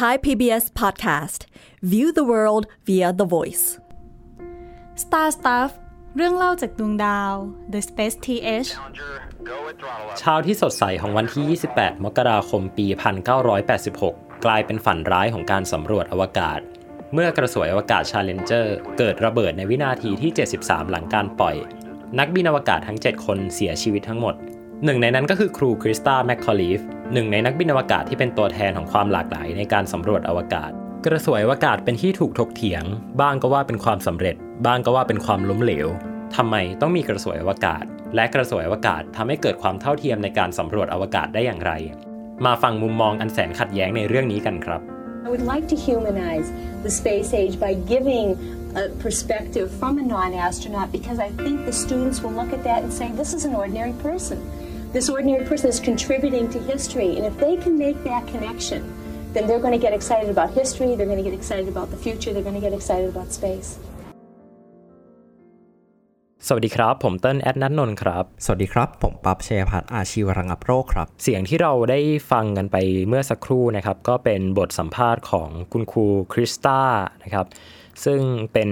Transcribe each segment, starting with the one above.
Thai PBS podcast View the world via the voice Star Stuff เรื่องเล่าจากดวงดาว The Space TH เช้าที่สดใสของวันที่ 28 มกราคมปี 1986 กลายเป็นฝันร้ายของการสำรวจอวกาศ เมื่อกระสวยอวกาศ Challenger เกิดระเบิดในวินาทีที่ 73 หลังการปล่อย นักบินอวกาศทั้ง 7 คนเสียชีวิตทั้งหมด หนึ่งในนั้นก็คือครูคริสตาแมคคอลีฟหนึ่งในนักบินอวกาศที่เป็นตัวแทนของความหลากหลายในการสำรวจอวกาศ กระสวยอวกาศเป็นที่ถูกถกเถียง บ้างก็ว่าเป็นความสำเร็จ บ้างก็ว่าเป็นความล้มเหลวทำไมต้องมีกระสวยอวกาศ และกระสวยอวกาศทำให้เกิดความเท่าเทียมในการสำรวจอวกาศได้อย่างไร มาฟังมุมมองอันแสนขัดแย้งในเรื่องนี้กันครับ I would like to humanize the space age by giving a perspective from a non-astronaut because I think the students will look at that and say, this is an ordinary person. This ordinary person is contributing to history, and if they can make that connection, then they're going to get excited about history, they're going to get excited about the future, they're going to get excited about space. สวัสดีครับ ผมเติ้ลแอดนัทนนท์ครับ สวัสดีครับ ผมปั๊บเชยพัฒน์อาชีวระงับโรคครับ เสียงที่เราได้ฟังกันไปเมื่อสักครู่นะครับ ก็เป็นบทสัมภาษณ์ของคุณครูคริสตานะครับ ซึ่งเป็น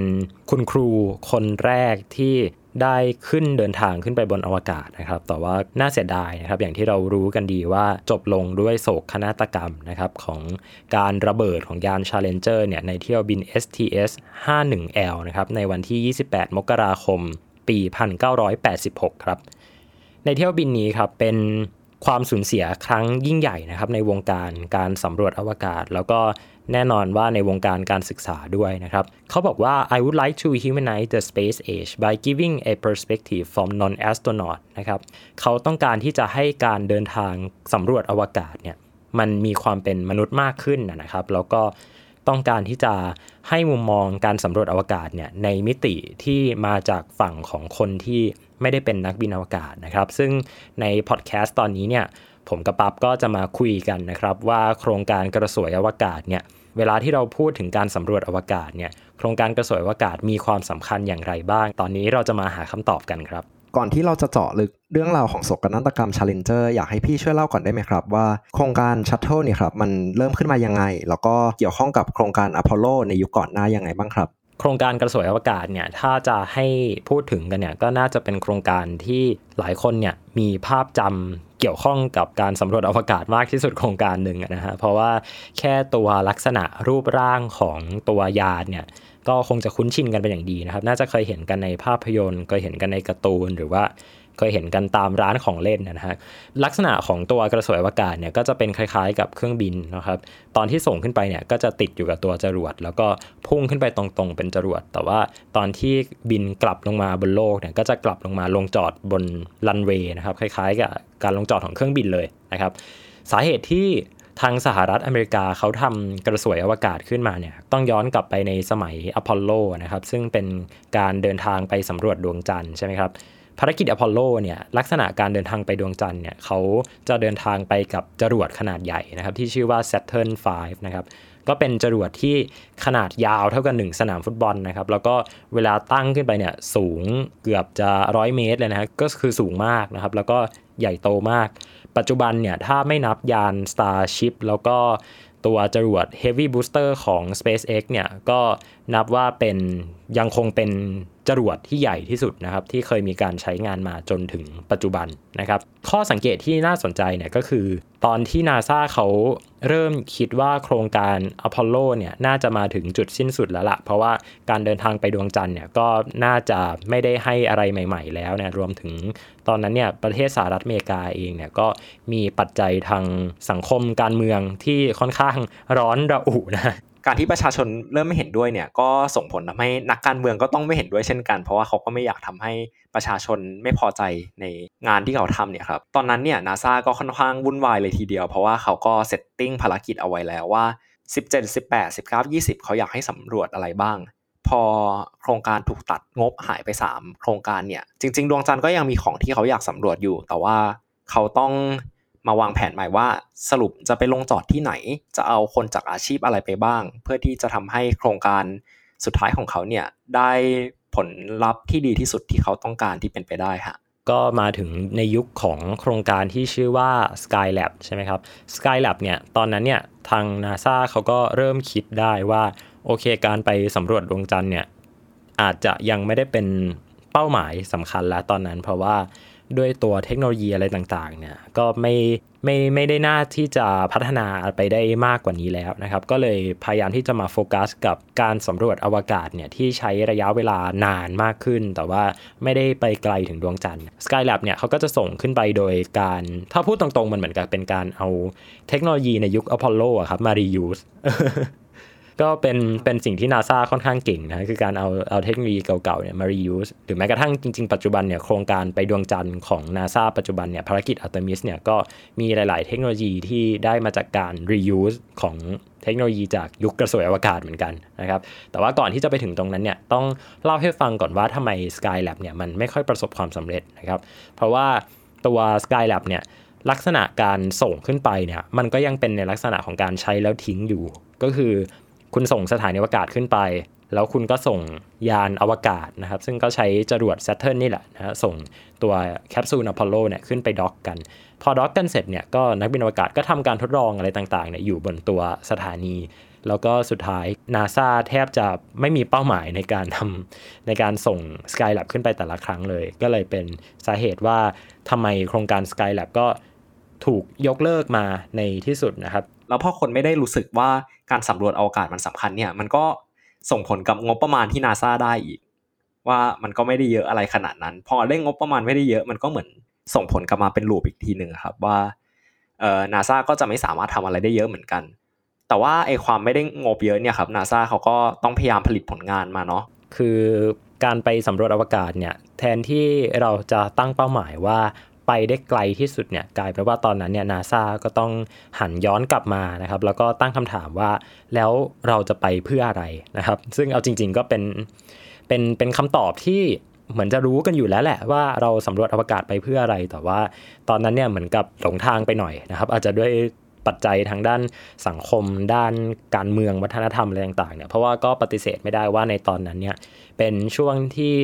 คุณครูคนแรกที่ ได้ขึ้นเดินทางขึ้นไปบนอวกาศนะครับ แต่ว่าน่าเสียดายนะครับ อย่างที่เรารู้กันดีว่าจบลงด้วยโศกนาฏกรรมนะครับของการระเบิดของยาน Challenger เนี่ยในเที่ยวบิน STS 51L นะครับในวันที่ 28 มกราคม ปี 1986 ครับ ในเที่ยวบินนี้ครับเป็น ความสูญเสียครั้งยิ่งใหญ่นะครับในวงการการสำรวจอวกาศ แล้วก็แน่นอนว่าในวงการการศึกษาด้วยนะครับ เขาบอกว่า I would like to humanize the space age by giving a perspective from non-astronaut นะครับเขาต้องการที่จะให้การเดินทางสำรวจอวกาศเนี่ยมันมีความเป็นมนุษย์มากขึ้นนะครับ แล้วก็ ต้องการที่จะให้มุมมองการสำรวจอวกาศเนี่ยในมิติที่มาจากฝั่งของคนที่ไม่ได้เป็นนักบินอวกาศนะครับ ซึ่งในพอดแคสต์ตอนนี้เนี่ยผมกับปั๊บก็จะมาคุยกันนะครับ ว่าโครงการกระสวยอวกาศเนี่ยเวลาที่เราพูดถึงการสำรวจอวกาศเนี่ยโครงการกระสวยอวกาศมีความสำคัญอย่างไรบ้าง ตอนนี้เราจะมาหาคำตอบกันครับ ก่อนที่เราจะเจาะลึกเรื่องราวของโศกนาฏกรรม Challenger อยากให้พี่ช่วยเล่าก่อนได้ไหมครับ ว่าโครงการ Shuttle เนี่ยครับมันเริ่มขึ้นมายังไง แล้วก็เกี่ยวข้องกับโครงการอพอลโลในยุคก่อนหน้ายังไงบ้างครับโครงการกระสวยอวกาศเนี่ยถ้าจะให้พูดถึงกันเนี่ยก็น่าจะเป็นโครงการที่หลายคนเนี่ยมีภาพจำเกี่ยวข้องกับการสำรวจอวกาศมากที่สุดโครงการหนึ่งนะฮะเพราะว่าแค่ตัวลักษณะรูปร่างของตัวยานเนี่ย ก็คงจะคุ้นชินกันเป็นอย่างดีนะครับ น่าจะเคยเห็นกันในภาพยนตร์ เคยเห็นกันในการ์ตูนหรือว่าเคยเห็นกันตามร้านของเล่นนะฮะลักษณะของตัวกระสวยอวกาศเนี่ยก็จะเป็นคล้ายๆ กับเครื่องบินนะครับตอนที่ส่งขึ้นไปเนี่ยก็จะติดอยู่กับตัวจรวด แล้วก็พุ่งขึ้นไปตรงๆ เป็นจรวด แต่ว่าตอนที่บินกลับลงมาบนโลกเนี่ยก็จะกลับลงมาลงจอดบนรันเวย์นะครับคล้ายๆ กับการลงจอดของเครื่องบินเลยนะครับสาเหตุที่ ทางสหรัฐอเมริกาเขาทำกระสวยอวกาศขึ้นมาเนี่ยต้องย้อนกลับไปในสมัยอพอลโลนะครับซึ่งเป็นการเดินทางไปสำรวจดวงจันทร์ใช่ไหมครับภารกิจอพอลโลเนี่ยลักษณะการเดินทางไปดวงจันทร์เนี่ยเขาจะเดินทางไปกับจรวดขนาดใหญ่นะครับที่ชื่อว่า Saturn V นะครับก็เป็นจรวดที่ขนาดยาวเท่ากับ1สนามฟุตบอลนะครับแล้วก็เวลาตั้งขึ้นไปเนี่ยสูงเกือบจะร้อยเมตรเลยนะก็คือสูงมากนะครับแล้วก็ใหญ่โตมาก ปัจจุบันเนี่ยถ้าไม่นับยาน Starship แล้วก็ตัวจรวด Heavy Booster ของ SpaceX เนี่ยก็นับว่าเป็นยังคงเป็น จรวดที่ใหญ่ที่สุดนะครับที่เคยมีการใช้งานมาจนถึงปัจจุบันนะครับข้อสังเกตที่น่าสนใจเนี่ยก็คือ ตอนที่นาซาเขาเริ่มคิดว่าโครงการอพอลโลเนี่ยน่าจะมาถึงจุดสิ้นสุดแล้วละ่ะเพราะว่าการเดินทางไปดวงจันทร์เนี่ยก็น่าจะไม่ได้ให้อะไรใหม่ ๆ แล้วเนี่ยรวมถึงตอนนั้นเนี่ยประเทศสหรัฐอเมริกาเองเนี่ยก็มีปัจจัยทางสังคมการเมืองที่ค่อนข้างร้อนระอุนะ การที่ประชาชนเริ่มไม่เห็นด้วยเนี่ยก็ส่งผลทำให้นักการเมืองก็ต้องไม่เห็นด้วยเช่นกัน เพราะว่าเขาก็ไม่อยากทำให้ประชาชนไม่พอใจในงานที่เขาทำเนี่ยครับตอนนั้นเนี่ยนาซาก็ค่อนข้างวุ่นวายเลยทีเดียว เพราะว่าเขาก็เซตติ้งภารกิจเอาไว้แล้วว่า 17 18 19 20 เขาอยากให้สำรวจอะไรบ้าง พอโครงการถูกตัดงบหายไป 3 โครงการเนี่ยจริง ๆ ดวงจันทร์ก็ยังมีของที่เขาอยากสำรวจอยู่ แต่ว่าเขาต้อง มาวางแผนใหม่ว่าสรุปจะไปลงจอดที่ไหน จะเอาคนจากอาชีพอะไรไปบ้าง เพื่อที่จะทำให้โครงการสุดท้ายของเขาเนี่ยได้ผลลัพธ์ที่ดีที่สุดที่เขาต้องการที่เป็นไปได้ฮะก็มาถึงในยุคของโครงการที่ชื่อว่า Skylab ใช่ไหมครับ Skylab เนี่ยตอนนั้นเนี่ยทาง NASA เขาก็เริ่มคิดได้ว่าโอเคการไปสำรวจดวงจันทร์เนี่ยอาจจะยังไม่ได้เป็นเป้าหมายสำคัญแล้วตอนนั้น เพราะว่า ด้วยตัวเทคโนโลยีอะไรต่างๆเนี่ยก็ไม่ไม่ไม่ได้น่าที่จะพัฒนาไปได้มากกว่านี้แล้วนะครับ ก็เลยพยายามที่จะมาโฟกัสกับการสำรวจอวกาศเนี่ยที่ใช้ระยะเวลานานมากขึ้น แต่ว่าไม่ได้ไปไกลถึงดวงจันทร์ Skylab เนี่ยเขาก็จะส่งขึ้นไปโดยการ ถ้าพูดตรงๆ มันเหมือนกับเป็นการเอาเทคโนโลยีในยุคอพอลโลอะครับมา reuse ก็เป็นเป็นสิ่งที่นาซาค่อนข้างเก่งนะคือการเอาเอาเทคโนโลยีเก่าๆเนี่ยมา reuse หรือแม้กระทั่งจริงๆ ปัจจุบันเนี่ยโครงการไปดวงจันทร์ของนาซาปัจจุบันเนี่ยภารกิจอาร์เทมิสเนี่ยก็มีหลาย ๆ เทคโนโลยีที่ได้มาจากการ reuse ของเทคโนโลยีจากยุคกระสวยอวกาศเหมือนกันนะครับ แต่ว่าก่อนที่จะไปถึงตรงนั้นเนี่ยต้องเล่าให้ฟังก่อนว่าทำไม Skylab เนี่ยมันไม่ค่อยประสบความสำเร็จนะครับ เพราะว่าตัว Skylab เนี่ยลักษณะการส่งขึ้นไปเนี่ยมันก็ยังเป็นในลักษณะของการใช้แล้วทิ้งอยู่ ก็คือ คุณส่งสถานีอวกาศขึ้นไป แล้วคุณก็ส่งยานอวกาศนะครับ ซึ่งก็ใช้จรวด Saturn นี่แหละนะส่งตัวแคปซูลอพอลโลเนี่ยขึ้นไปด็อกกัน พอด็อกกันเสร็จเนี่ยก็นักบินอวกาศก็ทำการทดลองอะไรต่างๆเนี่ยอยู่บนตัวสถานี แล้วก็สุดท้ายนาซาแทบจะไม่มีเป้าหมายในการทำในการส่ง Skylab ขึ้นไปแต่ละครั้งเลย ก็เลยเป็นสาเหตุว่าทำไมโครงการ Skylab ก็ ถูกยกเลิกมาในที่สุดนะครับ แล้วพอคนไม่ได้รู้สึกว่าการสำรวจอวกาศมันสำคัญเนี่ย มันก็ส่งผลกับงบประมาณที่นาซาได้อีก ว่ามันก็ไม่ได้เยอะอะไรขนาดนั้น พอเร่งงบประมาณไม่ได้เยอะมันก็เหมือนส่งผลกลับมาเป็นลูปอีกทีหนึ่งครับว่าเอ่อนาซาก็จะไม่สามารถทำอะไรได้เยอะเหมือนกัน แต่ว่าไอความไม่ได้งบเยอะเนี่ยครับนาซาเขาก็ต้องพยายามผลิตผลงานมาเนาะคือการไปสำรวจอวกาศเนี่ยแทนที่เราจะตั้งเป้าหมายว่า ไปได้ไกลที่สุดเนี่ยกลายเป็นว่าตอนนั้นเนี่ยนาซาก็ต้องหันย้อนกลับมานะครับ แล้วก็ตั้งคำถามว่าแล้วเราจะไปเพื่ออะไรนะครับ ซึ่งเอาจริง ๆก็เป็นเป็นเป็นคำตอบที่เหมือนจะรู้กันอยู่แล้วแหละว่าเราสำรวจอวกาศไปเพื่ออะไร แต่ว่าตอนนั้นเนี่ยเหมือนกับหลงทางไปหน่อยนะครับ อาจจะด้วยปัจจัยทางด้านสังคม ด้านการเมืองวัฒนธรรมอะไรต่างๆเนี่ยเพราะว่าก็ปฏิเสธไม่ได้ว่าในตอนนั้นเนี่ยเป็นช่วงที่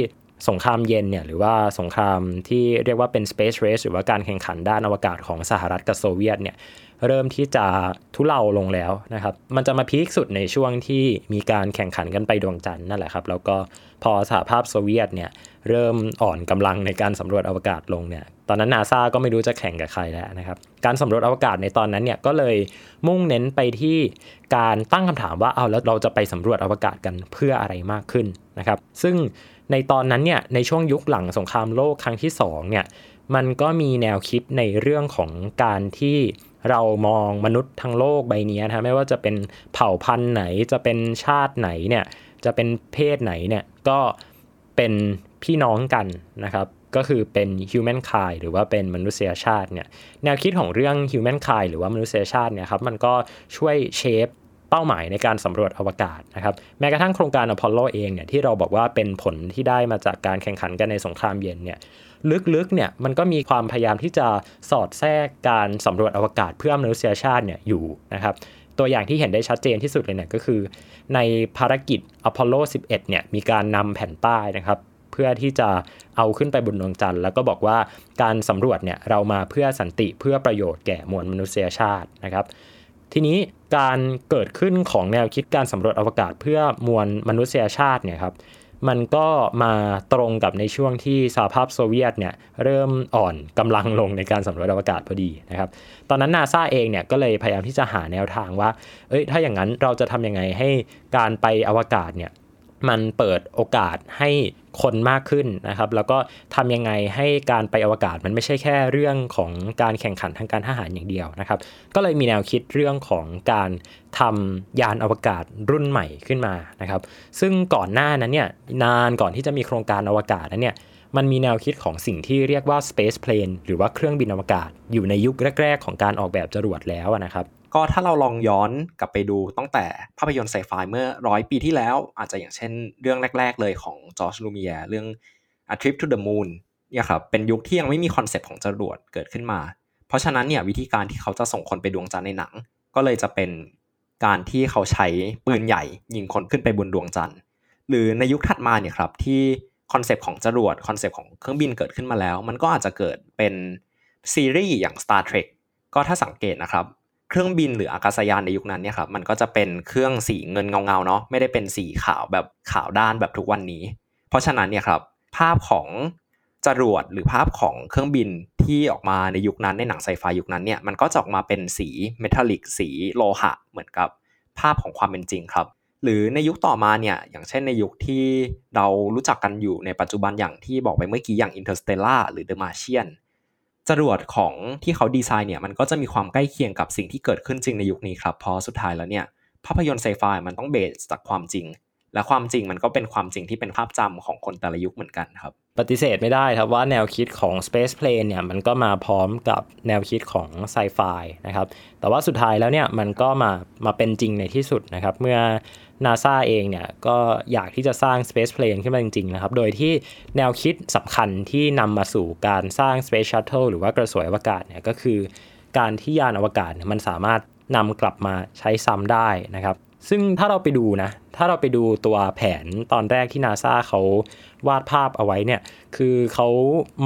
สงครามเย็นเนี่ยหรือว่าสงครามที่เรียกว่าเป็น space race หรือว่าการแข่งขันด้านอวกาศของสหรัฐกับโซเวียตเนี่ยเริ่มที่จะทุเลาลงแล้วนะครับ มันจะมาพีคสุดในช่วงที่มีการแข่งขันกันไปดวงจันทร์นั่นแหละครับ แล้วก็พอสหภาพโซเวียตเนี่ยเริ่มอ่อนกำลังในการสำรวจอวกาศลงเนี่ย ตอนนั้นนาซาก็ไม่รู้จะแข่งกับใครแล้วนะครับ การสำรวจอวกาศในตอนนั้นเนี่ยก็เลยมุ่งเน้นไปที่การตั้งคำถามว่าเอาแล้วเราจะไปสำรวจอวกาศกันเพื่ออะไรมากขึ้นนะครับ ซึ่ง ในตอนนั้นเนี่ยในช่วงยุคหลังสงครามโลกครั้งที่2เนี่ยมันก็มีแนวคิดในเรื่องของการที่เรามองมนุษย์ทั้งโลกใบนี้นะไม่ว่าจะเป็นเผ่าพันธุ์ไหนจะเป็นชาติไหนเนี่ยจะเป็นเพศไหนเนี่ยก็เป็นพี่น้องกันนะครับก็คือเป็น human kind หรือว่าเป็นมนุษยชาติเนี่ยแนวคิดของเรื่อง human kind หรือว่ามนุษยชาติเนี่ยครับมันก็ช่วยเชฟ เป้าหมายในการสำรวจอวกาศนะครับแม้กระทั่งโครงการอพอลโลเองเนี่ยที่เราบอกว่าเป็นผลที่ได้มาจากการแข่งขันกันในสงครามเย็นเนี่ยลึกๆเนี่ยมันก็มีความพยายามที่จะสอดแทรกการสำรวจอวกาศเพื่อมนุษยชาติเนี่ยอยู่นะครับตัวอย่างที่เห็นได้ชัดเจนที่สุดเลยเนี่ยก็คือ ในภารกิจอพอลโล 11 เนี่ยมีการนำแผ่นป้ายนะครับเพื่อที่จะเอาขึ้นไปบนดวงจันทร์แล้วก็บอกว่าการสำรวจเนี่ยเรามาเพื่อสันติเพื่อประโยชน์แก่มวลมนุษยชาตินะครับ ทีนี้การเกิดขึ้นของแนวคิดการสำรวจอวกาศเพื่อมวลมนุษยชาติเนี่ยครับมันก็มาตรงกับในช่วงที่สหภาพโซเวียตเนี่ยเริ่มอ่อนกำลังลงในการสำรวจอวกาศพอดีนะครับ ตอนนั้นนาซาเองเนี่ยก็เลยพยายามที่จะหาแนวทางว่า เอ้ยถ้าอย่างนั้นเราจะทำยังไงให้การไปอวกาศเนี่ย มันเปิดโอกาสให้คนมากขึ้นนะครับ แล้วก็ทำยังไงให้การไปอวกาศมันไม่ใช่แค่เรื่องของการแข่งขันทางการทหารอย่างเดียวนะครับ ก็เลยมีแนวคิดเรื่องของการทำยานอวกาศรุ่นใหม่ขึ้นมานะครับ ซึ่งก่อนหน้านั้นเนี่ยนานก่อนที่จะมีโครงการอวกาศนั้นเนี่ยมันมีแนวคิดของสิ่งที่เรียกว่า space plane หรือว่าเครื่องบินอวกาศ อยู่ในยุคแรก ๆ ของการออกแบบจรวดแล้วนะครับ ก็ถ้าเราลองย้อนกลับไปดูตั้งแต่ภาพยนตร์ไซไฟเมื่อร้อยปีที่แล้ว อาจจะอย่างเช่นเรื่องแรก ๆ เลยของจอร์จลูเมียเรื่อง A Trip to the Moon เนี่ยครับเป็นยุคที่ยังไม่มีคอนเซปต์ของจรวดเกิดขึ้นมา เพราะฉะนั้นเนี่ยวิธีการที่เขาจะส่งคนไปดวงจันทร์ในหนัง ก็เลยจะเป็นการที่เขาใช้ปืนใหญ่ยิงคนขึ้นไปบนดวงจันทร์ หรือในยุคถัดมาเนี่ยครับที่คอนเซปต์ของจรวดคอนเซปต์ของเครื่องบินเกิดขึ้นมาแล้ว มันก็อาจจะเกิดเป็นซีรีส์อย่าง Star Trek ก็ถ้าสังเกตนะครับ เครื่องบินหรืออากาศยานในยุคนั้นเนี่ยครับมันก็จะเป็นเครื่องสีเงินเงาๆเนาะไม่ได้เป็นสีขาวแบบขาวด้านแบบทุกวันนี้ เพราะฉะนั้นเนี่ยครับภาพของจรวดหรือภาพของเครื่องบินที่ออกมาในยุคนั้นในหนังไซไฟยุคนั้นเนี่ยมันก็จะออกมาเป็นสีเมทัลลิกสีโลหะเหมือนกับภาพของความเป็นจริงครับหรือในยุคต่อมาเนี่ยอย่างเช่นในยุคที่เรารู้จักกันอยู่ในปัจจุบันอย่างที่บอกไปเมื่อกี้อย่าง Interstellar หรือ The Martian จรวดของที่เขาดีไซน์เนี่ยมันก็จะมีความใกล้เคียงกับสิ่งที่เกิดขึ้นจริงในยุคนี้ครับเพราะสุดท้ายแล้วเนี่ยภาพยนตร์ไซไฟมันต้องเบสจากความจริง และความจริงมันก็เป็นความจริงที่เป็นภาพจำของคนแต่ละยุคเหมือนกันครับ ปฏิเสธไม่ได้ครับว่าแนวคิดของ Space Plane เนี่ยมันก็มาพร้อมกับแนวคิดของไซไฟนะครับ แต่ว่าสุดท้ายแล้วเนี่ยมันก็มามาเป็นจริงในที่สุดนะครับ เมื่อ NASA เองเนี่ยก็อยากที่จะสร้าง Space Plane ขึ้นมาจริงๆนะครับ โดยที่แนวคิดสำคัญที่นำมาสู่การสร้าง Space Shuttle หรือว่ากระสวยอวกาศเนี่ยก็คือ การที่ยานอวกาศมันสามารถนำกลับมาใช้ซ้ำได้นะครับ ซึ่งถ้าเราไปดูนะ ถ้าเราไปดูตัวแผนตอนแรกที่นาซาเขาวาดภาพเอาไว้เนี่ย คือเขา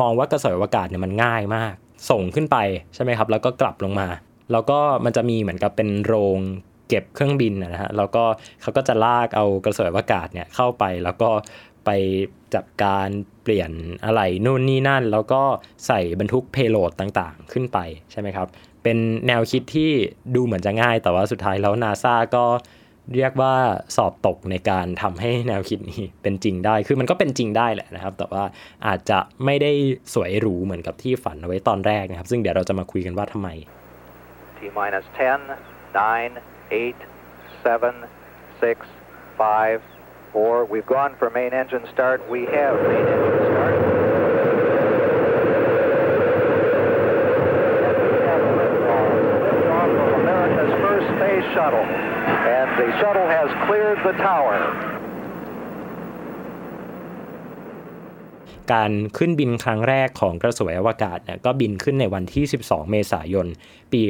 มองว่ากระสวยอวกาศเนี่ยมันง่ายมาก ส่งขึ้นไปใช่ไหมครับ แล้วก็กลับลงมา แล้วก็มันจะมีเหมือนกับเป็นโรงเก็บเครื่องบินนะฮะ แล้วก็เขาก็จะลากเอากระสวยอวกาศเนี่ยเข้าไป แล้วก็ไปจัดการเปลี่ยนอะไรนู่นนี่นั่น แล้วก็ใส่บรรทุกเพโลดต่างๆ ขึ้นไปใช่ไหมครับ เป็นแนวคิดที่ดูเหมือนจะง่าย แต่ว่าสุดท้ายแล้วนาซาก็ เรียกว่าสอบตกในการทำให้แนวคิดนี้เป็นจริงได้ คือมันก็เป็นจริงได้แหละนะครับ แต่ว่าอาจจะไม่ได้สวยหรูเหมือนกับที่ฝันเอาไว้ตอนแรกนะครับ ซึ่งเดี๋ยวเราจะมาคุยกันว่าทำไม T minus 10, 9, 8, 7, 6, 5, 4. We've gone for main engine start. We have main engine start. Shuttle. And the shuttle has cleared the tower. การขึ้นบินครั้งแรกของกระสวยอวกาศเนี่ยก็บินขึ้นในวันที่ 12 เมษายน ปี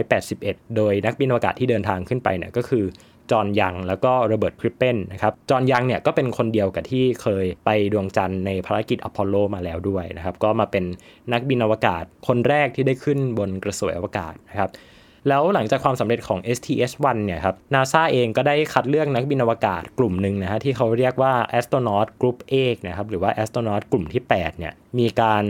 1981 โดยนักบินอวกาศที่เดินทางขึ้นไปเนี่ยก็คือจอห์นยังแล้วก็โรเบิร์ตคริปเปนนะครับจอห์นยังเนี่ยก็เป็นคนเดียวกับที่เคยไปดวงจันทร์ในภารกิจอพอลโลมาแล้วด้วยนะครับ ก็มาเป็นนักบินอวกาศคนแรกที่ได้ขึ้นบนกระสวยอวกาศนะครับ แล้วหลังจากความสำเร็จของ STS-1 เนี่ยครับ NASA เองก็ได้คัดเลือกนักบินอวกาศกลุ่มหนึ่งนะฮะที่เขาเรียกว่า Astronaut Group A นะครับหรือว่า Astronaut กลุ่มที่8เนี่ยมีการ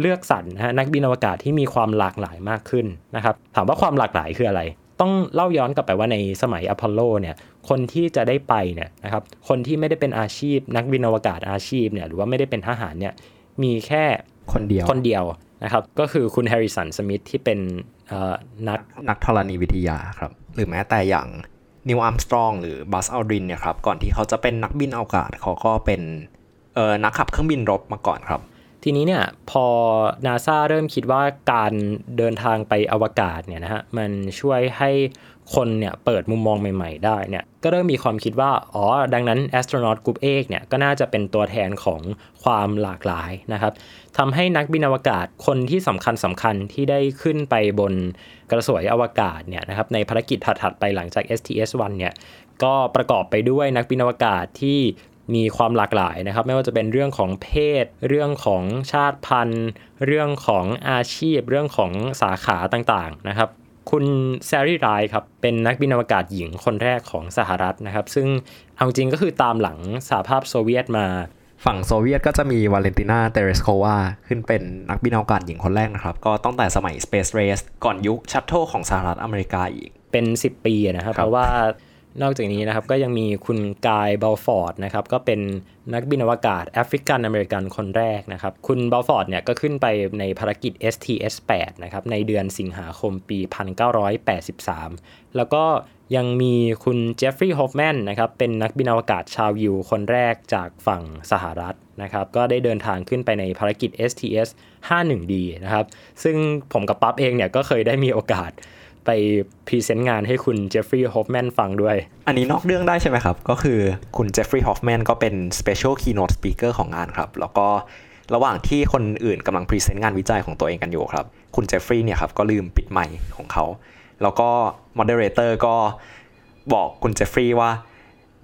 เลือกสรรนะฮะนักบินอวกาศที่มีความหลากหลายมากขึ้นนะครับถามว่าความหลากหลายคืออะไร ต้องเล่าย้อนกลับไปว่าในสมัยอพอลโลเนี่ยคนที่จะได้ไปเนี่ยนะครับคนที่ไม่ได้เป็นอาชีพ นักบินอวกาศอาชีพเนี่ยหรือว่าไม่ได้เป็นทหารเนี่ยมีแค่คนเดียวคนเดียว นะครับ ก็คือคุณแฮร์ริสันสมิธที่เป็นเอ่อนักนักธรณีวิทยาครับ หรือแม้แต่อย่างนิวอัมสตรองหรือบัสอัลดรินเนี่ยครับ ก่อนที่เขาจะเป็นนักบินอวกาศเขาก็เป็นเอ่อนักขับเครื่องบินรบมาก่อนครับ ทีนี้เนี่ยพอนาซาเริ่มคิดว่าการเดินทางไปอวกาศเนี่ยนะฮะมันช่วยให้ คนเนี่ยเปิดมุมมองใหม่ๆได้เนี่ยก็เริ่มมีความคิดว่า อ๋อ ดังนั้น Astronaut Group A เนี่ยก็น่าจะเป็นตัวแทนของความหลากหลายนะครับทำให้นักบินอวกาศคนที่สำคัญสำคัญที่ได้ขึ้นไปบนกระสวยอวกาศเนี่ยนะครับในภารกิจถัดๆไปหลังจาก STS-1 เนี่ยก็ประกอบไปด้วยนักบินอวกาศที่มีความหลากหลายนะครับ ไม่ว่าจะเป็นเรื่องของเพศ เรื่องของชาติพันธุ์ เรื่องของอาชีพ เรื่องของสาขาต่างๆนะครับ คุณแซรี่ไรครับเป็นนักบินอวกาศหญิงคนแรกของสหรัฐนะครับ ซึ่งเอาจริงก็คือตามหลังสหภาพโซเวียตมา ฝั่งโซเวียตก็จะมีวาเลนตินาเตเรชโควาขึ้นเป็นนักบินอวกาศหญิงคนแรกนะครับ ก็ตั้งแต่สมัย Space Race ก่อนยุค Shuttle ของสหรัฐอเมริกาอีก เป็น 10 ปีนะครับครับเพราะว่า นอกจากนี้นะครับก็ยังมีคุณกายบลูฟอร์ดนะครับก็เป็นนักบินอวกาศแอฟริกันอเมริกันคนแรกนะครับคุณบลูฟอร์ดเนี่ยก็ขึ้นไปในภารกิจ STS-8 นะครับในเดือนสิงหาคมปี 1983 แล้วก็ยังมีคุณเจฟฟรีย์ฮอฟแมนนะครับเป็นนักบินอวกาศชาวยิวคนแรกจากฝั่งสหรัฐนะครับก็ได้เดินทางขึ้นไปในภารกิจ STS 51D นะครับซึ่งผมกับปั๊บเองเนี่ยก็เคยได้มีโอกาส ไปพรีเซนต์งานให้คุณเจฟฟรีย์ฮอฟแมนฟังด้วย อันนี้นอกเรื่องได้ใช่ไหมครับ ก็คือคุณเจฟฟรีย์ฮอฟแมนก็เป็น Special Keynote Speaker ของงานครับ แล้วก็ระหว่างที่คนอื่นกำลังพรีเซนต์งานวิจัยของตัวเองกันอยู่ครับ คุณเจฟฟรีย์เนี่ยครับก็ลืมปิดไมค์ของเขา แล้วก็ Moderator ก็บอกคุณเจฟฟรีย์ว่า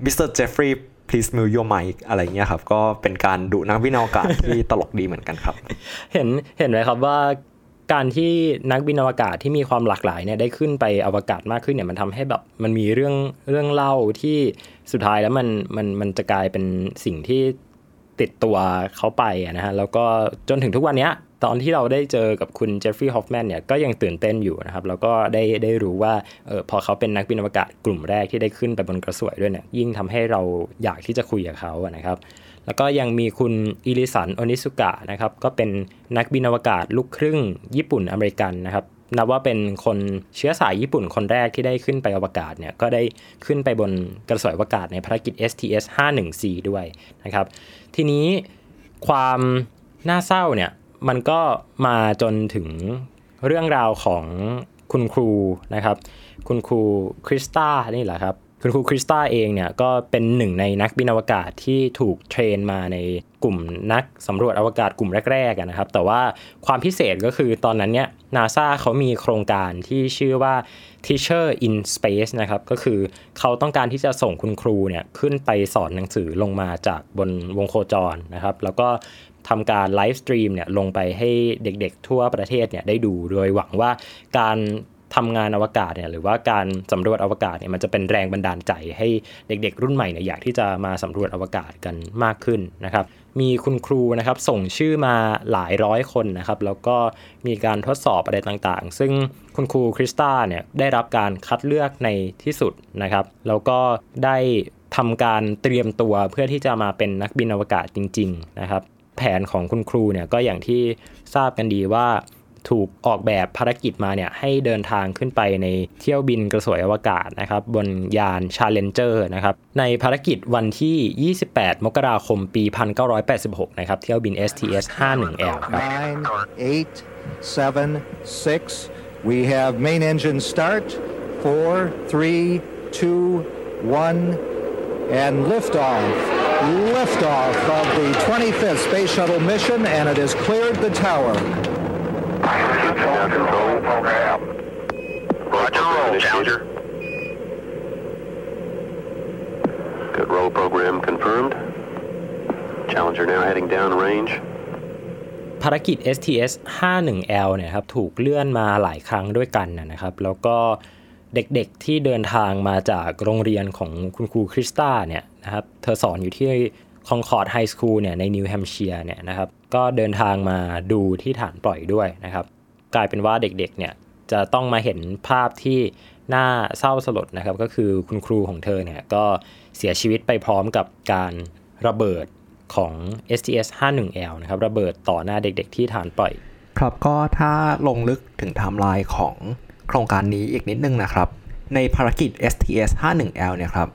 Mr. Jeffrey please mute your mic อะไรเงี้ยครับ ก็เป็นการดุนักบินอวกาศที่ตลกดีเหมือนกันครับ เห็นเห็นไหมครับว่า การที่นักบินอวกาศที่มีความหลากหลายเนี่ยได้ขึ้นไปอวกาศมากขึ้นเนี่ยมันทำให้แบบมันมีเรื่องเรื่องเล่าที่สุดท้ายแล้วมันมันมันจะกลายเป็นสิ่งที่ติดตัวเขาไปนะฮะแล้วก็จนถึงทุกวันนี้ตอนที่เราได้เจอกับคุณเจฟฟรีย์ฮอฟแมนเนี่ยก็ยังตื่นเต้นอยู่นะครับ แล้วก็ได้ได้รู้ว่าเออพอเขาเป็นนักบินอวกาศกลุ่มแรกที่ได้ขึ้นไปบนกระสวยด้วยเนี่ยยิ่งทำให้เราอยากที่จะคุยกับเขานะครับ แล้วก็ยังมีคุณเอลลิสันโอนิซุกะนะครับก็เป็นนักบินอวกาศลูกครึ่งญี่ปุ่นอเมริกันนะครับนับว่าเป็นคนเชื้อสายญี่ปุ่นคนแรกที่ได้ขึ้นไปอวกาศเนี่ยก็ได้ขึ้นไปบนกระสวยอวกาศในภารกิจ STS 51 c ด้วยนะครับ ทีนี้ความน่าเศร้าเนี่ยมันก็มาจนถึงเรื่องราวของคุณครูนะครับ คุณครูคริสตานี่แหละครับ คุณครูคริสตาเองเนี่ยก็เป็นหนึ่งในนักบินอวกาศที่ถูกเทรนมาในกลุ่มนักสำรวจอวกาศกลุ่มแรกๆนะครับ แต่ว่าความพิเศษก็คือตอนนั้นเนี่ยนาซาเขามีโครงการที่ชื่อว่า Teacher in Space นะครับ ก็คือเขาต้องการที่จะส่งคุณครูเนี่ยขึ้นไปสอนหนังสือลงมาจากบนวงโคจรนะครับ แล้วก็ทำการไลฟ์สตรีมเนี่ยลงไปให้เด็กๆทั่วประเทศเนี่ยได้ดู โดยหวังว่าการ ทำงานอวกาศเนี่ยหรือว่าการสำรวจอวกาศเนี่ยมันจะเป็นแรงบันดาลใจให้เด็กๆ รุ่นใหม่เนี่ยอยากที่จะมาสำรวจอวกาศกันมากขึ้นนะครับ มีคุณครูนะครับส่งชื่อมาหลายร้อยคนนะครับ แล้วก็มีการทดสอบอะไรต่างๆ ซึ่งคุณครูคริสตาเนี่ยได้รับการคัดเลือกในที่สุดนะครับ แล้วก็ได้ทำการเตรียมตัวเพื่อที่จะมาเป็นนักบินอวกาศจริง ๆ นะครับ แผนของคุณครูเนี่ยก็อย่างที่ทราบกันดีว่า ถูกออกแบบภารกิจมาเนี่ยให้เดินทางขึ้นไปในเที่ยวบินกระสวยอวกาศนะครับบนยาน Challenger นะครับในภารกิจวันที่ 28 มกราคมปี 1986 นะครับเที่ยวบิน STS 51L ครับ Nine, eight, seven, six. We have main engine start. Four, three, two, one, and liftoff. Liftoff of the 25th Space Shuttle mission, and it has cleared the tower. Control program. Roger, roll, Challenger. Good roll program confirmed. Challenger now heading down range. ภารกิจ STS 51L เนี่ยครับถูกเลื่อนมาหลายครั้งด้วยกันนะครับ แล้วก็เด็กๆที่เดินทางมาจากโรงเรียนของคุณครูคริสตาเนี่ยนะครับ เธอสอนอยู่ที่ Concord High School เนี่ยในนิวแฮมเชียร์เนี่ยนะครับก็เดินทางมาดูที่ฐานปล่อยด้วยนะครับ กลายเป็นว่าเด็กๆเนี่ยจะต้องมาเห็นภาพที่น่าเศร้าสลดนะครับ ก็คือคุณครูของเธอเนี่ยก็เสียชีวิตไปพร้อมกับการระเบิดของ STS 51L นะครับระเบิดต่อหน้าเด็กๆที่ฐานปล่อย ครับก็ถ้าลงลึกถึงไทม์ไลน์ของโครงการนี้อีกนิดนึงนะครับ ในภารกิจ STS 51L เนี่ยครับ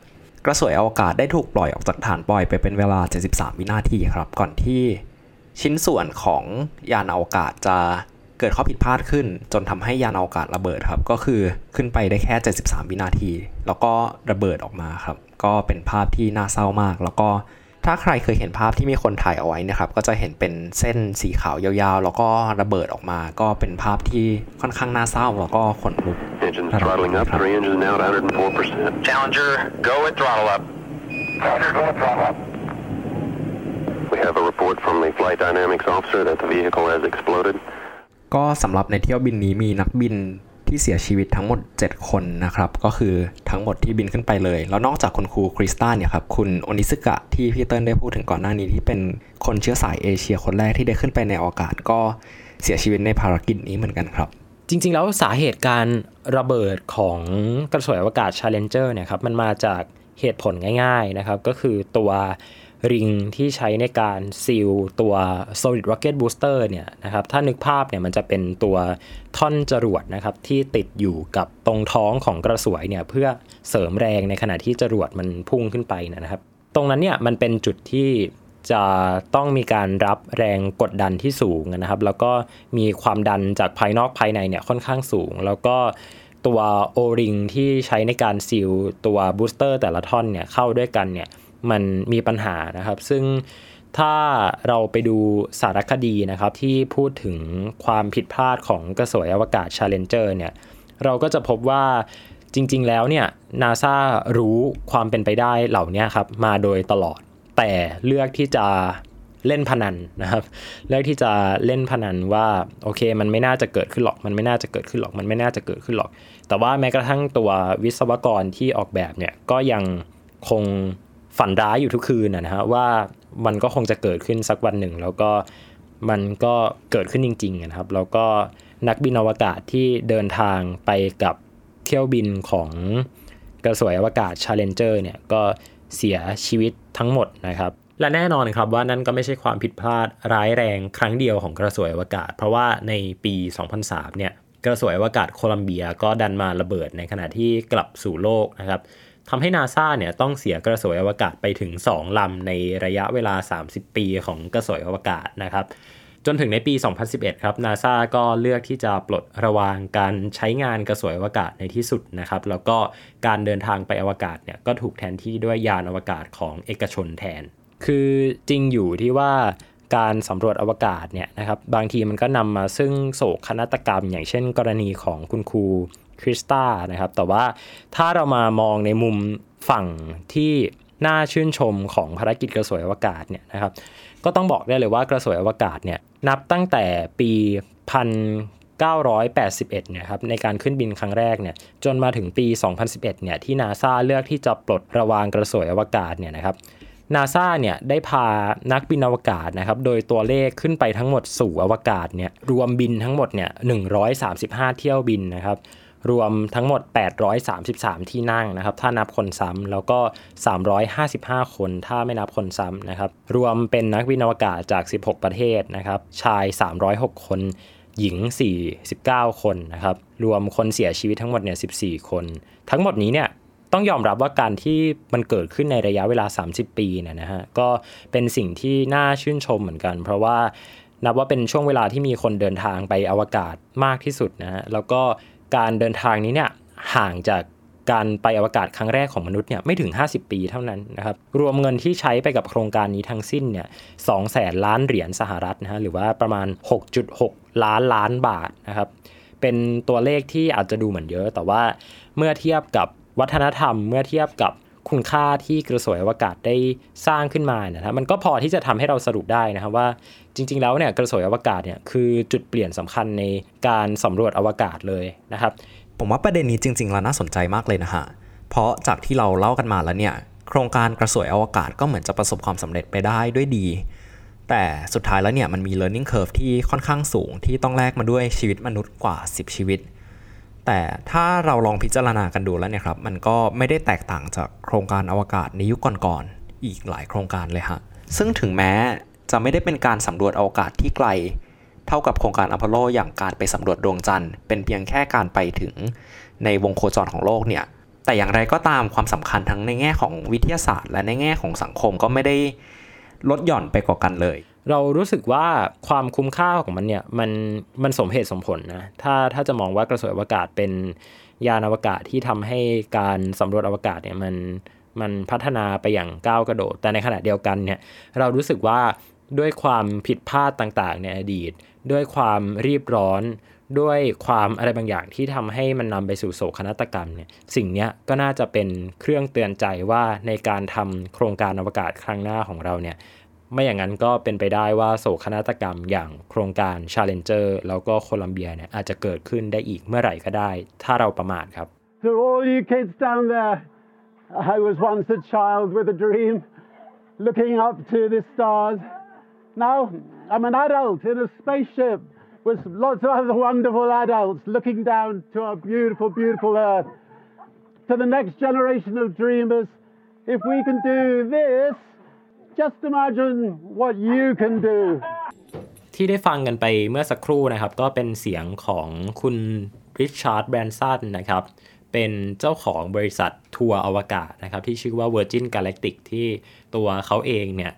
กระสวยอวกาศได้ถูกปล่อยออกจากฐานปล่อยไปเป็นเวลา 73 วินาทีครับ ก่อนที่ชิ้นส่วนของยานอวกาศจะเกิดข้อผิดพลาดขึ้น จนทำให้ยานอวกาศระเบิดครับ ก็คือขึ้นไปได้แค่ 73 วินาที แล้วก็ระเบิดออกมาครับ ก็เป็นภาพที่น่าเศร้ามาก แล้วก็ถ้าใครเคยเห็นภาพที่มีคนถ่ายเอาไว้นะครับ ก็จะเห็นเป็นเส้นสีขาวยาวๆ แล้วก็ระเบิดออกมา ก็เป็นภาพที่ค่อนข้างน่าเศร้าแล้วก็ขนลุก Engines throttling up. Three engines now at 104%. Challenger, go and throttle up. Challenger, go and throttle up. We have a report from the flight dynamics officer that the vehicle has exploded. ก็สำหรับในเที่ยวบินนี้มีนักบินที่เสียชีวิตทั้งหมด 7 คนนะครับ ก็คือทั้งหมดที่บินขึ้นไปเลย แล้วนอกจากคุณครูคริสตันเนี่ยครับคุณโอนิซึกะที่พี่เติ้ลได้พูดถึงก่อนหน้านี้ที่เป็นคนเชื้อสายเอเชียคนแรกที่ได้ขึ้นไปในอวกาศก็เสียชีวิตในภารกิจนี้เหมือนกันครับ จริง ๆ แล้วสาเหตุการระเบิดของกระสวยอวกาศ Challenger เนี่ยครับมันมาจากเหตุผลง่าย ๆ นะครับ ก็คือตัวริงที่ใช้ในการซีลตัว solid rocket booster เนี่ยนะครับถ้านึกภาพเนี่ยมันจะเป็นตัวท่อนจรวดนะครับที่ติดอยู่กับตรงท้องของกระสวยเนี่ยเพื่อเสริมแรงในขณะที่จรวดมันพุ่งขึ้นไปนะครับ ตรงนั้นเนี่ยมันเป็นจุดที่ จะต้องมีการรับแรงกดดันที่สูงนะครับ แล้วก็มีความดันจากภายนอกภายในเนี่ยค่อนข้างสูง แล้วก็ตัวโอริงที่ใช้ในการซีลตัวบูสเตอร์แต่ละท่อนเนี่ยเข้าด้วยกันเนี่ยมันมีปัญหานะครับ ซึ่งถ้าเราไปดูสารคดีนะครับ ที่พูดถึงความผิดพลาดของกระสวยอวกาศ Challenger เนี่ยเราก็จะพบว่าจริง ๆ แล้วเนี่ยนาซารู้ความเป็นไปได้เหล่านี้ครับมาโดยตลอด แต่เลือกที่จะเล่นพนันนะครับ เลือกที่จะเล่นพนันว่าโอเค มันไม่น่าจะเกิดขึ้นหรอก มันไม่น่าจะเกิดขึ้นหรอก มันไม่น่าจะเกิดขึ้นหรอก แต่ว่าแม้กระทั่งตัววิศวกรที่ออกแบบเนี่ยก็ยังคงฝันร้ายอยู่ทุกคืนนะฮะว่ามันก็คงจะเกิดขึ้นสักวันหนึ่ง แล้วก็มันก็เกิดขึ้นจริงๆนะครับ แล้วก็นักบินอวกาศที่เดินทางไปกับเที่ยวบินของกระสวยอวกาศ Challenger เนี่ยก็ เสียชีวิตทั้งหมดนะครับ และแน่นอนครับว่านั่นก็ไม่ใช่ความผิดพลาดร้ายแรงครั้งเดียวของกระสวยอวกาศ เพราะว่าในปี 2003 เนี่ยกระสวยอวกาศโคลัมเบียก็ดันมาระเบิดในขณะที่กลับสู่โลกนะครับทำให้นาซาเนี่ยต้องเสียกระสวยอวกาศไปถึง 2 ลำในระยะเวลา 30 ปีของกระสวยอวกาศนะครับ จนถึงในปี 2011 ครับนาซาก็เลือกที่จะปลดระวางการใช้งานกระสวยอวกาศในที่สุดนะครับ แล้วก็การเดินทางไปอวกาศเนี่ยก็ถูกแทนที่ด้วยยานอวกาศของเอกชนแทน คือจริงอยู่ที่ว่าการสำรวจอวกาศเนี่ยนะครับบางทีมันก็นำมาซึ่งโศกนาฏกรรม อย่างเช่น กรณีของคุณครูคริสตานะครับ แต่ว่าถ้าเรามามองในมุมฝั่งที่น่าชื่นชมของภารกิจกระสวยอวกาศเนี่ยนะครับ ก็ต้องบอกได้เลยว่ากระสวยอวกาศเนี่ยนับตั้งแต่ปี1981เนี่ยครับในการขึ้นบินครั้งแรกเนี่ยจนมาถึงปี 2011เนี่ยที่นาซาเลือกที่จะปลดระวางกระสวยอวกาศเนี่ยนะครับนาซาเนี่ยได้พานักบินอวกาศนะครับโดยตัวเลขขึ้นไปทั้งหมดสู่อวกาศเนี่ยรวมบินทั้งหมดเนี่ย135 เที่ยวบินนะครับ รวมทั้งหมด 833 ที่นั่งนะครับ ถ้านับคนซ้ำแล้วก็ 355 คนถ้าไม่นับคนซ้ำนะครับ รวมเป็นนักบินอวกาศจาก 16 ประเทศนะครับ ชาย 306 คนหญิง 49 คนนะครับ รวมคนเสียชีวิตทั้งหมดเนี่ย 14 คน ทั้งหมดนี้เนี่ยต้องยอมรับว่าการที่มันเกิดขึ้นในระยะเวลา 30 ปีเนี่ยนะฮะ ก็เป็นสิ่งที่น่าชื่นชมเหมือนกัน เพราะว่านับว่าเป็นช่วงเวลาที่มีคนเดินทางไปอวกาศมากที่สุดนะฮะ แล้วก็ การเดินทางนี้เนี่ยห่างจากการไปอวกาศครั้งแรกของมนุษย์เนี่ยไม่ถึง 50 ปีเท่านั้นนะครับรวมเงินที่ใช้ไปกับโครงการนี้ทั้งสิ้นเนี่ยสองแสนล้านเหรียญสหรัฐนะฮะหรือว่าประมาณ 6.6 ล้านล้านบาทนะครับเป็นตัวเลขที่อาจจะดูเหมือนเยอะ แต่ว่าเมื่อเทียบกับวัฒนธรรม เมื่อเทียบกับคุณค่าที่กระสวยอวกาศได้สร้างขึ้นมาเนี่ยนะมันก็พอที่จะทำให้เราสรุปได้นะครับว่า จริง ๆ แล้วเนี่ยกระสวยอวกาศเนี่ยคือจุดเปลี่ยนสำคัญในการสำรวจอวกาศเลยนะครับ ผมว่าประเด็นนี้จริง ๆ แล้วน่าสนใจมากเลยนะฮะ เพราะจากที่เราเล่ากันมาแล้วเนี่ย โครงการกระสวยอวกาศก็เหมือนจะประสบความสำเร็จไปได้ด้วยดี แต่สุดท้ายแล้วเนี่ยมันมี learning curve ที่ค่อนข้างสูงที่ต้องแลกมาด้วยชีวิตมนุษย์กว่า 10 ชีวิต แต่ถ้าเราลองพิจารณากันดูแล้วเนี่ยครับ มันก็ไม่ได้แตกต่างจากโครงการอวกาศในยุคก่อนๆอีกหลายโครงการเลยฮะซึ่งถึงแม้ จะไม่ได้เป็นการสำรวจอวกาศที่ไกล เท่ากับโครงการอพอลโลอย่างการไปสำรวจดวงจันทร์เป็นเพียงแค่การไปถึงในวงโคจรของโลกเนี่ยแต่อย่างไรก็ตามความสำคัญทั้งในแง่ของวิทยาศาสตร์ และในแง่ของสังคมก็ไม่ได้ลดหย่อนไปกว่ากันเลย เรารู้สึกว่าความคุ้มค่าของมันเนี่ยมันมันสมเหตุสมผลนะถ้าถ้าจะมองว่ากระสวยอวกาศเป็นยานอวกาศที่ทำให้การสำรวจอวกาศเนี่ยมันมันพัฒนาไปอย่างก้าวกระโดด แต่ในขณะเดียวกันเนี่ยเรารู้สึกว่า ด้วยความผิดพลาดต่างๆ ในอดีต ด้วยความรีบร้อน ด้วยความอะไรบางอย่างที่ทำให้มันนำไปสู่โศกนาฏกรรมเนี่ยสิ่งนี้ก็น่าจะเป็นเครื่องเตือนใจว่าในการทำโครงการอวกาศครั้งหน้าของเราเนี่ยไม่อย่างนั้นก็เป็นไปได้ว่าโศกนาฏกรรมอย่างโครงการ Challenger แล้วก็โคลัมเบียเนี่ยอาจจะเกิดขึ้นได้อีกเมื่อไหร่ก็ได้ ถ้าเราประมาทครับ To all you kids down there, I was once a child with a dream, looking up to the stars. Now I'm an adult in a spaceship with lots of other wonderful adults looking down to our beautiful, beautiful Earth. To the next generation of dreamers, if we can do this, just imagine what you can do. ที่ได้ฟังกันไปเมื่อสักครู่นะครับ ก็เป็นเสียงของคุณริชาร์ดแบรนสันนะครับ เป็นเจ้าของบริษัททัวร์อวกาศนะครับ ที่ชื่อว่า Virgin Galactic ที่ตัวเขาเองเนี่ย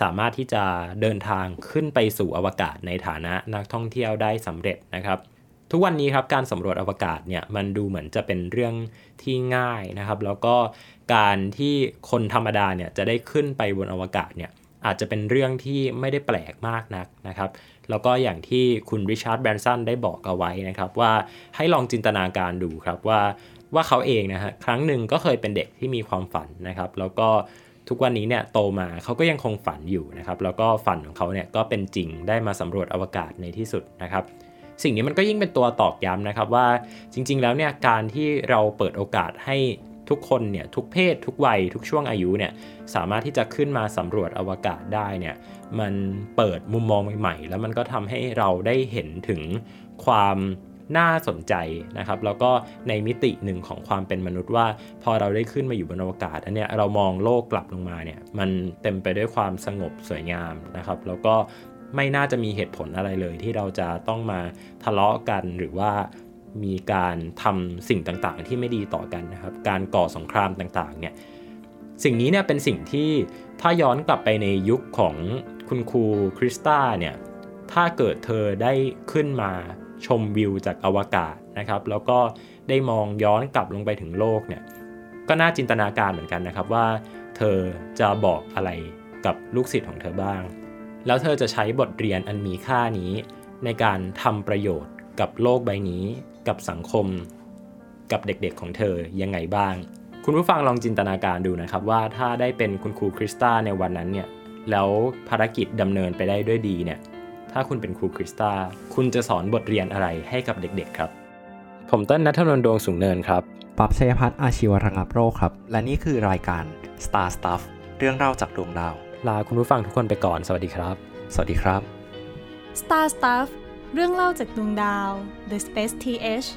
สามารถที่จะเดินทางขึ้นไปสู่อวกาศในฐานะนักท่องเที่ยวได้สำเร็จนะครับ ทุกวันนี้ครับการสำรวจอวกาศเนี่ยมันดูเหมือนจะเป็นเรื่องที่ง่ายนะครับ แล้วก็การที่คนธรรมดาเนี่ยจะได้ขึ้นไปบนอวกาศเนี่ยอาจจะเป็นเรื่องที่ไม่ได้แปลกมากนักนะครับ แล้วก็อย่างที่คุณริชาร์ดแบรนสันได้บอกเอาไว้นะครับ ว่าให้ลองจินตนาการดูครับว่าว่าเขาเองนะฮะครั้งหนึ่งก็เคยเป็นเด็กที่มีความฝันนะครับ แล้วก็ ทุกวันนี้เนี่ยโตมาเขาก็ยังคงฝันอยู่นะครับ แล้วก็ฝันของเขาเนี่ยก็เป็นจริงได้มาสำรวจอวกาศในที่สุดนะครับสิ่งนี้มันก็ยิ่งเป็นตัวตอกย้ำนะครับว่าจริง ๆ แล้วเนี่ยการที่เราเปิดโอกาสให้ทุกคนเนี่ยทุกเพศ ทุกวัย ทุกช่วงอายุเนี่ยสามารถที่จะขึ้นมาสำรวจอวกาศได้เนี่ยมันเปิดมุมมองใหม่ ๆ แล้วมันก็ทำให้เราได้เห็นถึงความ น่าสนใจนะครับ แล้วก็ในมิติหนึ่งของความเป็นมนุษย์ว่า พอเราได้ขึ้นมาอยู่บนอวกาศอันเนี้ยเรามองโลกกลับลงมาเนี่ยมันเต็มไปด้วยความสงบสวยงามนะครับ แล้วก็ไม่น่าจะมีเหตุผลอะไรเลย ที่เราจะต้องมาทะเลาะกันหรือว่ามีการทำสิ่งต่างๆ ที่ไม่ดีต่อกันนะครับ การก่อสงครามต่างๆเนี่ยสิ่งนี้เนี่ยเป็นสิ่งที่ถ้าย้อนกลับไปในยุคของคุณครูคริสตาเนี่ยถ้าเกิดเธอได้ขึ้นมา ชมวิวจากอวกาศนะครับ แล้วก็ได้มองย้อนกลับลงไปถึงโลกเนี่ยก็น่าจินตนาการเหมือนกันนะครับว่า เธอจะบอกอะไรกับลูกศิษย์ของเธอบ้าง แล้วเธอจะใช้บทเรียนอันมีค่านี้ ในการทำประโยชน์กับโลกใบนี้ กับสังคม กับเด็กๆของเธอยังไงบ้าง คุณผู้ฟังลองจินตนาการดูนะครับว่าถ้าได้เป็นคุณครูคริสตาในวันนั้นเนี่ยแล้วภารกิจดำเนินไปได้ด้วยดีเนี่ย ถ้าคุณเป็นครูคริสตาคุณจะสอนบทเรียนอะไรให้กับเด็กๆครับ ผมต้นนัทนนท์ดวงสูงเนินครับปั๊บชัยพัฒน์อาชีวระงับโรคครับ และนี่คือรายการ Star Stuff เรื่องเล่าจากดวงดาว ลาคุณผู้ฟังทุกคนไปก่อน สวัสดีครับ สวัสดีครับ Star Stuff เรื่องเล่าจากดวงดาว The Space TH